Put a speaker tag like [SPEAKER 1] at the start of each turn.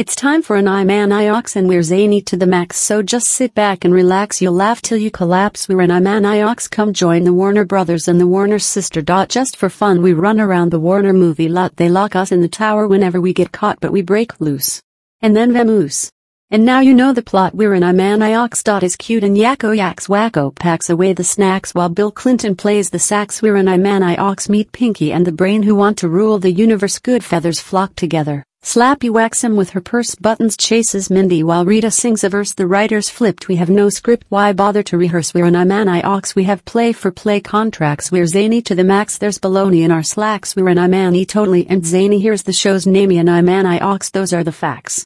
[SPEAKER 1] It's time for Animaniacs and we're zany to the max so just sit back and relax you'll laugh till you collapse we're Animaniacs come join the Warner Brothers and the Warner sister. dot Just for fun we run around the Warner movie lot they lock us in the tower whenever we get caught but we break loose. And then vamoose. And now you know the plot we're Animaniacs. Dot Is cute and Yakko Yaks Wakko packs away the snacks while Bill Clinton plays the sax we're Animaniacs meet Pinky and the brain who want to rule the universe Goodfeathers flock together. Slappy whacks him with her purse buttons chases Mindy while Rita sings a verse the writers flipped we have no script why bother to rehearse we're Animaniacs we have play for play contracts we're zany to the max there's baloney in our slacks we're an I man totally and zany here's the show's name Animaniacs those are the facts.